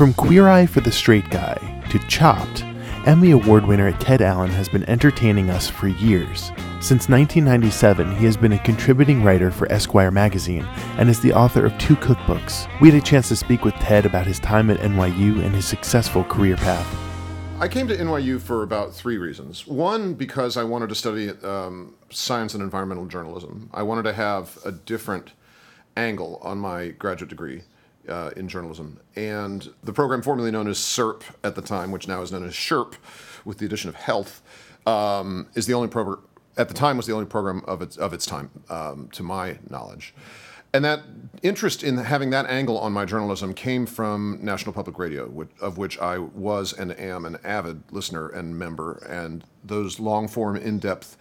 From Queer Eye for the Straight Guy to Chopped, Emmy Award winner Ted Allen has been entertaining us for years. Since 1997, he has been a contributing writer for Esquire magazine and is the author of two cookbooks. We had a chance to speak with Ted about his time at NYU and his successful career path. I came to NYU for about three reasons. One, because I wanted to study um, science and environmental journalism. I wanted to have a different angle on my graduate degree uh, in journalism. And the program formerly known as SERP at the time, which now is known as SHERP, with the addition of health, um, is the only program, at the time was the only program of its, of its time, um, to my knowledge. And that interest in having that angle on my journalism came from National Public Radio, which, of which I was and am an avid listener and member. And those long form, in depth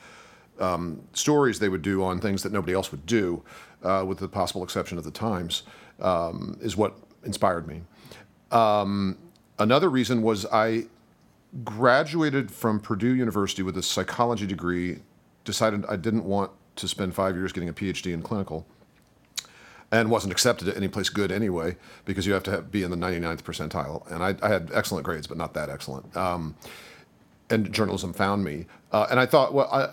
um, stories they would do on things that nobody else would do, uh, with the possible exception of the Times, um, is what inspired me. Um, another reason was I graduated from Purdue University with a psychology degree, decided I didn't want to spend five years getting a PhD in clinical and wasn't accepted at any place good anyway because you have to have, be in the 99th percentile. And I, I, had excellent grades, but not that excellent. Um, and journalism found me. Uh, and I thought, well, I,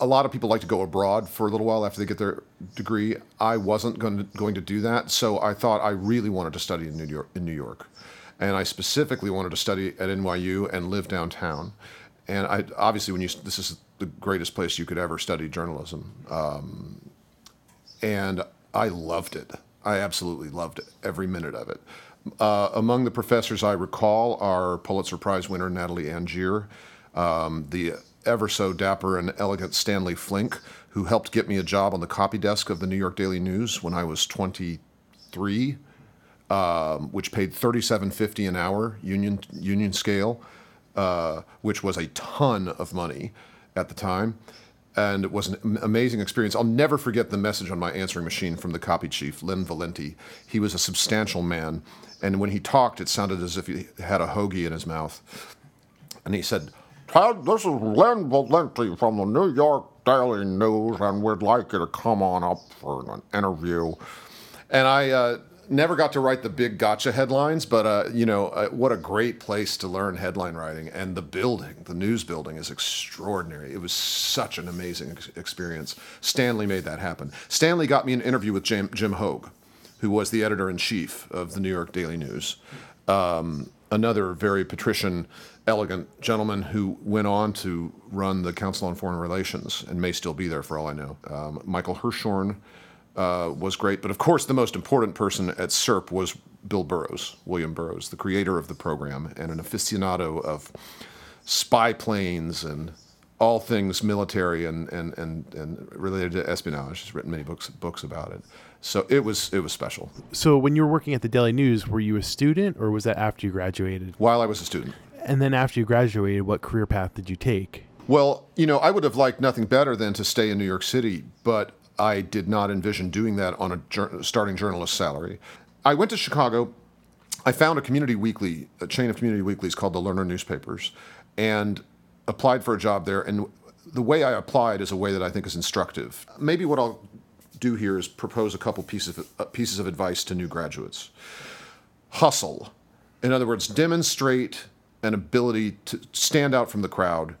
a lot of people like to go abroad for a little while after they get their degree. I wasn't going to, going to do that, so I thought I really wanted to study in New York. In New York, and I specifically wanted to study at NYU and live downtown. And I obviously, when you this is the greatest place you could ever study journalism, um, and I loved it. I absolutely loved it, every minute of it. Uh, among the professors I recall are Pulitzer Prize winner Natalie Angier, um, the ever so dapper and elegant Stanley Flink, who helped get me a job on the copy desk of the New York Daily News when I was 23, um, which paid 37.50 an hour union union scale, uh, which was a ton of money at the time. And it was an amazing experience. I'll never forget the message on my answering machine from the copy chief, Lynn Valenti. He was a substantial man, and when he talked, it sounded as if he had a hoagie in his mouth. And he said, Ted, this is Lynn Valenti from the New York Daily News, and we'd like you to come on up for an interview. And I uh, never got to write the big gotcha headlines, but uh, you know uh, what a great place to learn headline writing. And the building, the news building, is extraordinary. It was such an amazing ex- experience. Stanley made that happen. Stanley got me an interview with Jim, Jim Hoge, who was the editor in chief of the New York Daily News. Um, another very patrician elegant gentleman who went on to run the Council on Foreign Relations and may still be there for all I know. Um, Michael Hirshhorn uh, was great, but of course, the most important person at SERP was Bill Burrows, William Burrows, the creator of the program and an aficionado of spy planes and all things military and, and, and, and related to espionage. He's written many books books about it. So it was it was special. So when you were working at the Daily News, were you a student or was that after you graduated? While I was a student. And then after you graduated, what career path did you take? Well, you know, I would have liked nothing better than to stay in New York City, but I did not envision doing that on a starting journalist salary. I went to Chicago. I found a community weekly, a chain of community weeklies called the Lerner Newspapers, and applied for a job there. And the way I applied is a way that I think is instructive. Maybe what I'll do here is propose a couple pieces of, uh, pieces of advice to new graduates. Hustle. In other words, demonstrate an ability to stand out from the crowd.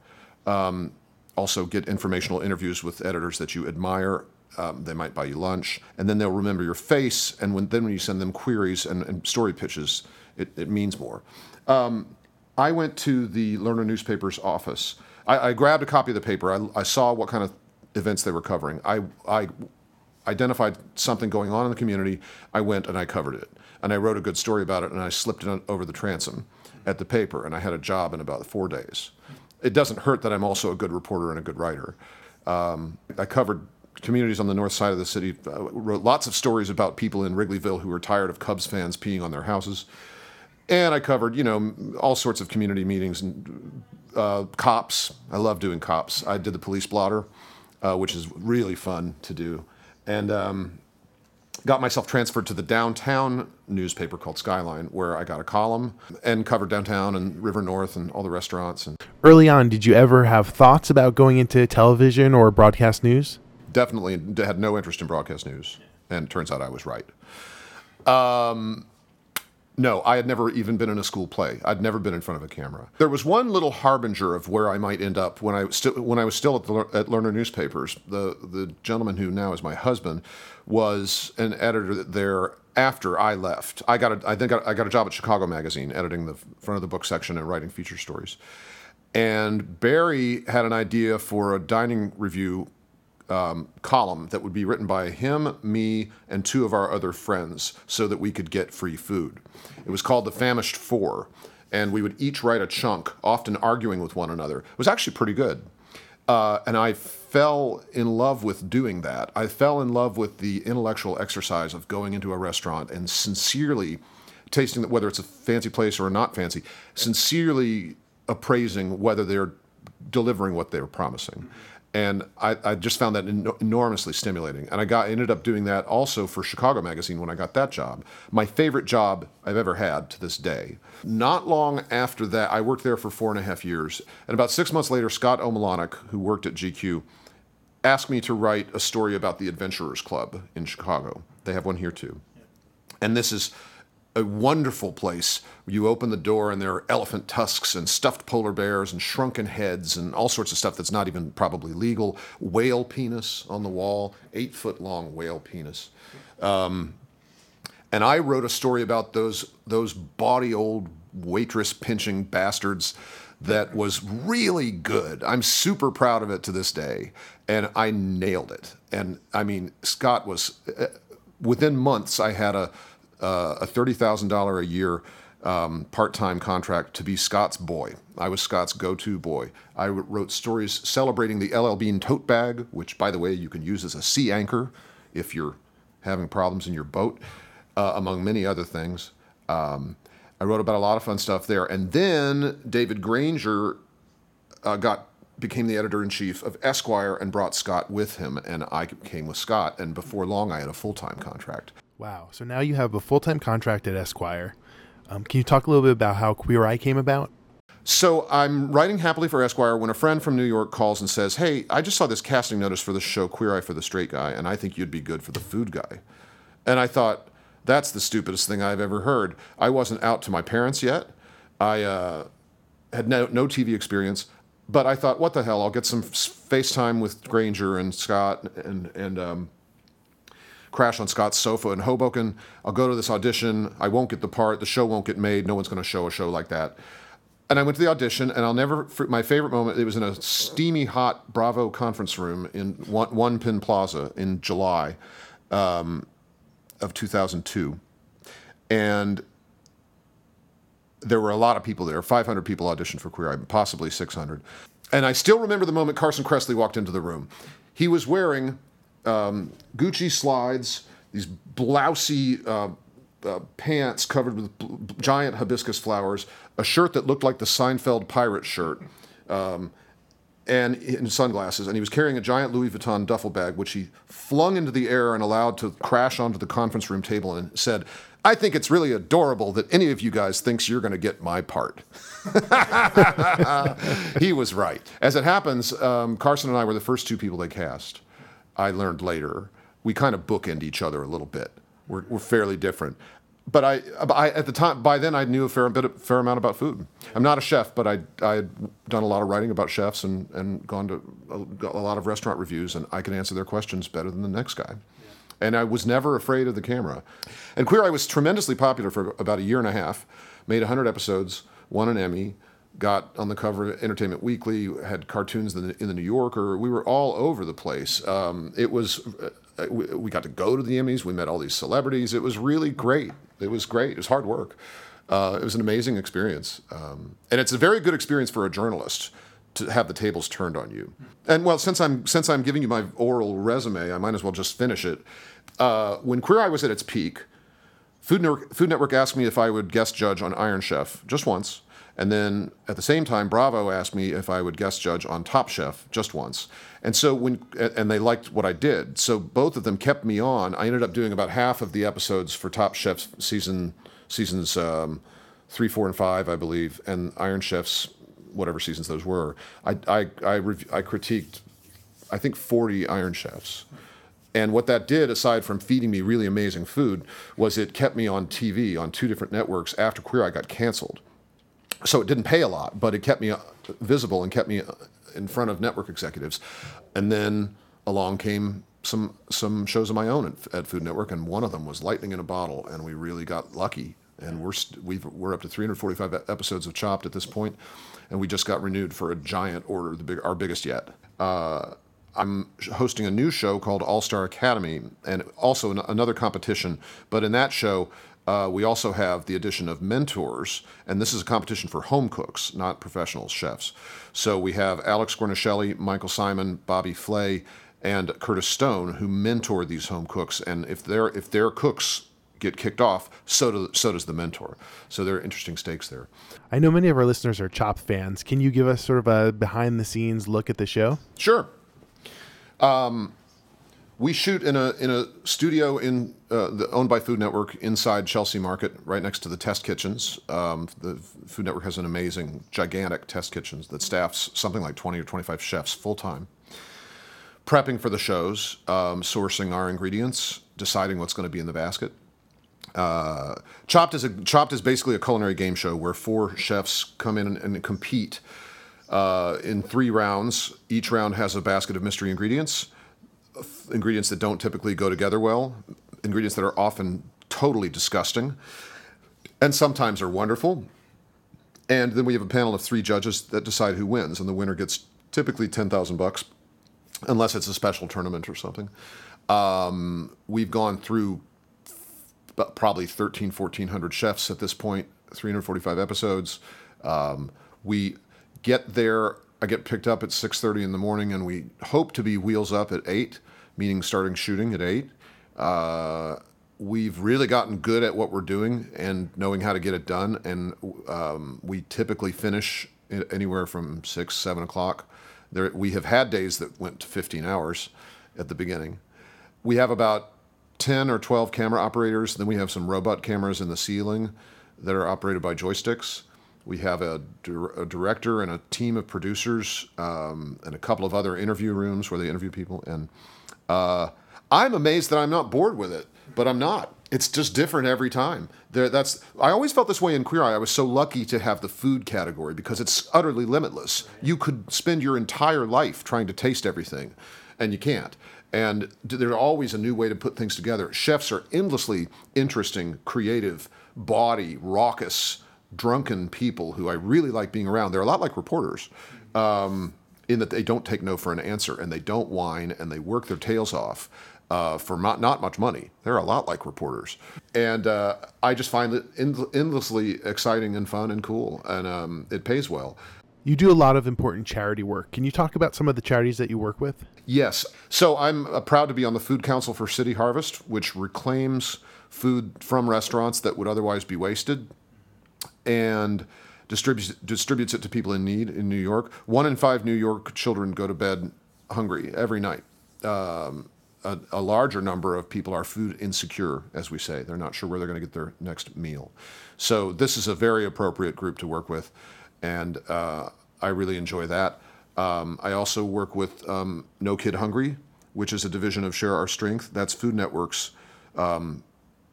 Um, also, get informational interviews with editors that you admire. Um, they might buy you lunch, and then they'll remember your face. And when, then, when you send them queries and, and story pitches, it, it means more. Um, I went to the Lerner Newspaper's office. I, I grabbed a copy of the paper. I, I, saw what kind of events they were covering. I, I identified something going on in the community. I went and I covered it. And I wrote a good story about it, and I slipped it over the transom at the paper, and I had a job in about four days. It doesn't hurt that I'm also a good reporter and a good writer. Um, I covered communities on the north side of the city, uh, wrote lots of stories about people in Wrigleyville who were tired of Cubs fans peeing on their houses. And I covered, you know, all sorts of community meetings and uh, cops. I love doing cops. I did the police blotter, uh, which is really fun to do. And um, got myself transferred to the downtown newspaper called Skyline, where I got a column and covered downtown and River North and all the restaurants. And early on, did you ever have thoughts about going into television or broadcast news? Definitely had no interest in broadcast news, and it turns out I was right. Um, No, I had never even been in a school play. I'd never been in front of a camera. There was one little harbinger of where I might end up when I when I was still at, the, at Lerner Newspapers. The the gentleman who now is my husband was an editor there after I left. I got a, I think I got a job at Chicago Magazine editing the front of the book section and writing feature stories. And Barry had an idea for a dining review um, column that would be written by him, me, and two of our other friends so that we could get free food. It was called The Famished Four, and we would each write a chunk, often arguing with one another. It was actually pretty good. Uh, and I fell in love with doing that. I fell in love with the intellectual exercise of going into a restaurant and sincerely tasting whether it's a fancy place or not fancy, sincerely appraising whether they're delivering what they were promising and I, I, just found that en- enormously stimulating. And I got ended up doing that also for Chicago Magazine when I got that job. My favorite job I've ever had to this day. Not long after that, I worked there for four and a half years. And about six months later, Scott Omelianuk, who worked at GQ, asked me to write a story about the Adventurers Club in Chicago. They have one here too. And this is a wonderful place. You open the door and there are elephant tusks and stuffed polar bears and shrunken heads and all sorts of stuff that's not even probably legal. Whale penis on the wall, eight foot long whale penis. Um, and I wrote a story about those those bawdy old waitress pinching bastards that was really good. I'm super proud of it to this day, and I nailed it. And I mean, Scott was uh, within months. I had a uh, a $30,000 a year um, part-time contract to be Scott's boy. I was Scott's go-to boy. I wrote stories celebrating the LL Bean tote bag, which, by the way, you can use as a sea anchor if you're having problems in your boat, uh, among many other things. Um, I wrote about a lot of fun stuff there, and then David Granger uh, got became the editor in chief of Esquire and brought Scott with him, and I came with Scott. And before long, I had a full time contract. Wow. So now you have a full time contract at Esquire. Um, can you talk a little bit about how Queer Eye came about? So I'm writing happily for Esquire when a friend from New York calls and says, "Hey, I just saw this casting notice for the show Queer Eye for the Straight Guy, and I think you'd be good for the food guy." And I thought, that's the stupidest thing I've ever heard. I wasn't out to my parents yet. I uh, had no, no TV experience, but I thought, what the hell? I'll get some FaceTime with Granger and Scott and and um, crash on Scott's sofa in Hoboken. I'll go to this audition. I won't get the part. The show won't get made. No one's going to show a show like that. And I went to the audition, and I'll never. My favorite moment. It was in a steamy, hot Bravo conference room in One, One Penn Plaza in July um, of 2002, and there were a lot of people there. 500 people auditioned for Queer Eye, possibly 600. And I still remember the moment Carson Kressley walked into the room. He was wearing um, Gucci slides, these blousy uh, uh, pants covered with bl- giant hibiscus flowers, a shirt that looked like the Seinfeld pirate shirt, um, and in sunglasses. And he was carrying a giant Louis Vuitton duffel bag, which he flung into the air and allowed to crash onto the conference room table and said, I think it's really adorable that any of you guys thinks you're going to get my part. he was right. As it happens, um, Carson and I were the first two people they cast. I learned later, we kind of bookend each other a little bit. We're, we're fairly different. But I, I, at the time, by then, I knew a fair bit, fair amount about food. I'm not a chef, but I, I had done a lot of writing about chefs and, and gone to a, a lot of restaurant reviews, and I could answer their questions better than the next guy. And I was never afraid of the camera. And Queer Eye was tremendously popular for about a year and a half, made 100 episodes, won an Emmy, got on the cover of Entertainment Weekly, had cartoons in the, in the New Yorker. We were all over the place. Um, it was, uh, we, we, got to go to the Emmys. We met all these celebrities. It was really great. It was great. It was hard work. Uh, it was an amazing experience. Um, and it's a very good experience for a journalist to have the tables turned on you. And well, since I'm since I'm giving you my oral resume, I might as well just finish it. Uh, when Queer Eye was at its peak, Food Network, Food Network asked me if I would guest judge on Iron Chef just once. And then at the same time, Bravo asked me if I would guest judge on Top Chef just once. And so when and they liked what I did. So both of them kept me on. I ended up doing about half of the episodes for Top Chef's season seasons um, three, four, and five, I believe, and Iron Chef's whatever seasons those were. I I I, rev- I critiqued, I think, forty Iron Chefs. And what that did, aside from feeding me really amazing food, was it kept me on TV on two different networks after Queer Eye got canceled. So it didn't pay a lot, but it kept me uh, visible and kept me uh, in front of network executives. And then along came some some shows of my own at, at Food Network, and one of them was Lightning in a Bottle, and we really got lucky. And we're st- we've, we're up to 345 episodes of Chopped at this point, and we just got renewed for a giant order, the big, our biggest yet. Uh, I'm hosting a new show called All Star Academy, and also an, another competition. But in that show, uh, we also have the addition of mentors, and this is a competition for home cooks, not professional chefs. So we have Alex Guarnaschelli, Michael Symon, Bobby Flay, and Curtis Stone who mentor these home cooks. And if their if their cooks get kicked off, so do, so does the mentor. So there are interesting stakes there. I know many of our listeners are Chop fans. Can you give us sort of a behind the scenes look at the show? Sure. Um, we shoot in a in a studio in uh, the, owned by Food Network inside Chelsea Market, right next to the test kitchens. Um, the Food Network has an amazing, gigantic test kitchens that staffs something like twenty or twenty five chefs full time prepping for the shows, um, sourcing our ingredients, deciding what's going to be in the basket. Uh, Chopped is a, Chopped is basically a culinary game show where four chefs come in and, and compete uh, in three rounds. Each round has a basket of mystery ingredients, ingredients that don't typically go together well, ingredients that are often totally disgusting, and sometimes are wonderful. And then we have a panel of three judges that decide who wins, and the winner gets typically ten thousand bucks unless it's a special tournament or something. Um, we've gone through probably 13, 1400 chefs at this point, 345 episodes. Um, we get there. I get picked up at 6:30 in the morning, and we hope to be wheels up at eight, meaning starting shooting at eight. Uh, we've really gotten good at what we're doing and knowing how to get it done, and um, we typically finish anywhere from six, seven o'clock. There, we have had days that went to 15 hours at the beginning. We have about 10 or 12 camera operators. Then we have some robot cameras in the ceiling that are operated by joysticks. We have a, a director and a team of producers um, and a couple of other interview rooms where they interview people. And uh, I'm amazed that I'm not bored with it, but I'm not it's just different every time. There, that's I always felt this way in Queer Eye. I was so lucky to have the food category because it's utterly limitless. You could spend your entire life trying to taste everything, and you can't. And there's always a new way to put things together. Chefs are endlessly interesting, creative, bawdy, raucous, drunken people who I really like being around. They're a lot like reporters. Um, in that they don't take no for an answer and they don't whine and they work their tails off uh, for not, not much money. They're a lot like reporters. And uh, I just find it end- endlessly exciting and fun and cool, and um, it pays well. You do a lot of important charity work. Can you talk about some of the charities that you work with? Yes. So I'm uh, proud to be on the Food Council for City Harvest, which reclaims food from restaurants that would otherwise be wasted and distributes, distributes it to people in need in New York. One in five New York children go to bed hungry every night. Um, a, a, larger number of people are food insecure, as we say. They're not sure where they're going to get their next meal. So this is a very appropriate group to work with, and uh, I really enjoy that. Um, I also work with um, No Kid Hungry, which is a division of Share Our Strength. That's Food Network's um,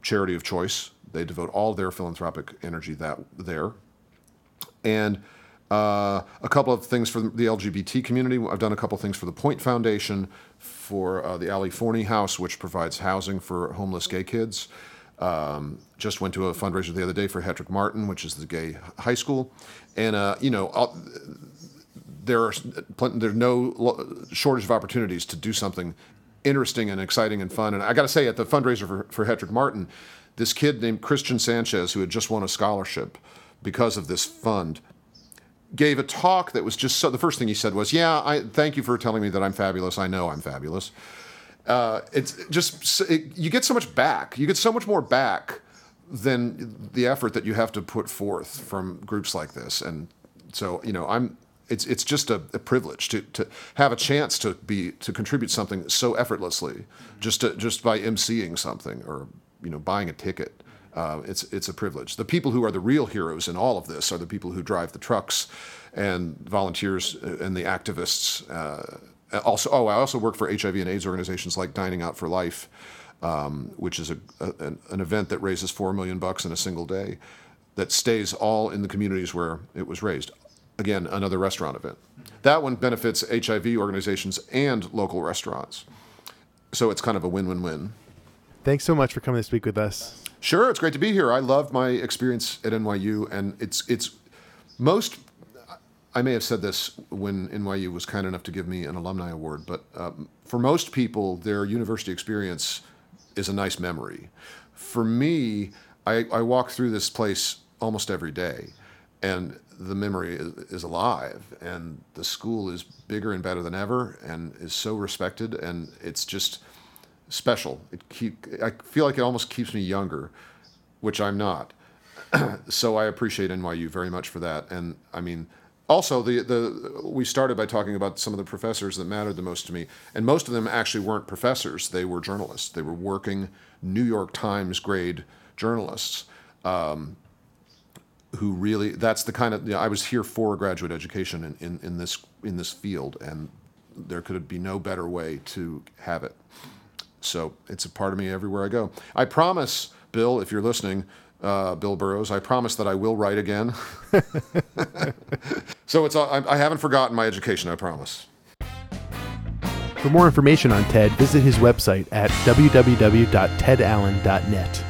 charity of choice. They devote all their philanthropic energy that there, and uh, a couple of things for the LGBT community. I've done a couple of things for the Point Foundation, for uh, the Ali Forney House, which provides housing for homeless gay kids. Um, just went to a fundraiser the other day for Hetrick Martin, which is the gay high school, and uh, you know there are there's no shortage of opportunities to do something interesting and exciting and fun. And I got to say, at the fundraiser for, for Hetrick Martin, this kid named Christian Sanchez, who had just won a scholarship because of this fund, gave a talk that was just so. The first thing he said was, "Yeah, I thank you for telling me that I'm fabulous. I know I'm fabulous." Uh, it's just it, you get so much back. You get so much more back than the effort that you have to put forth from groups like this. And so, you know, I'm. It's it's just a, a privilege to, to have a chance to be to contribute something so effortlessly, just to, just by emceeing something or you know buying a ticket. Uh, it's it's a privilege. The people who are the real heroes in all of this are the people who drive the trucks, and volunteers uh, and the activists uh, also, oh, I also work for HIV and AIDS organizations like Dining Out for Life, um, which is a, a, an event that raises four million bucks in a single day, that stays all in the communities where it was raised. Again, another restaurant event. That one benefits HIV organizations and local restaurants. So it's kind of a win-win-win. Thanks so much for coming to speak with us. Sure, it's great to be here. I love my experience at NYU, and it's it's most. I may have said this when NYU was kind enough to give me an alumni award, but um, for most people, their university experience is a nice memory. For me, I, I walk through this place almost every day, and the memory is, is, alive, and the school is bigger and better than ever, and is so respected, and it's just special. It keep I feel like it almost keeps me younger, which I'm not. so I appreciate NYU very much for that. And I mean, also the the we started by talking about some of the professors that mattered the most to me, and most of them actually weren't professors. They were journalists. They were working New York Times grade journalists. Um, who really that's the kind of you know, I was here for graduate education in, in, in this in this field and there could be no better way to have it. So it's a part of me everywhere I go. I promise, Bill, if you're listening, uh, Bill Burrows, I promise that I will write again. so it's I, I haven't forgotten my education. I promise. For more information on Ted, visit his website at www.tedallen.net.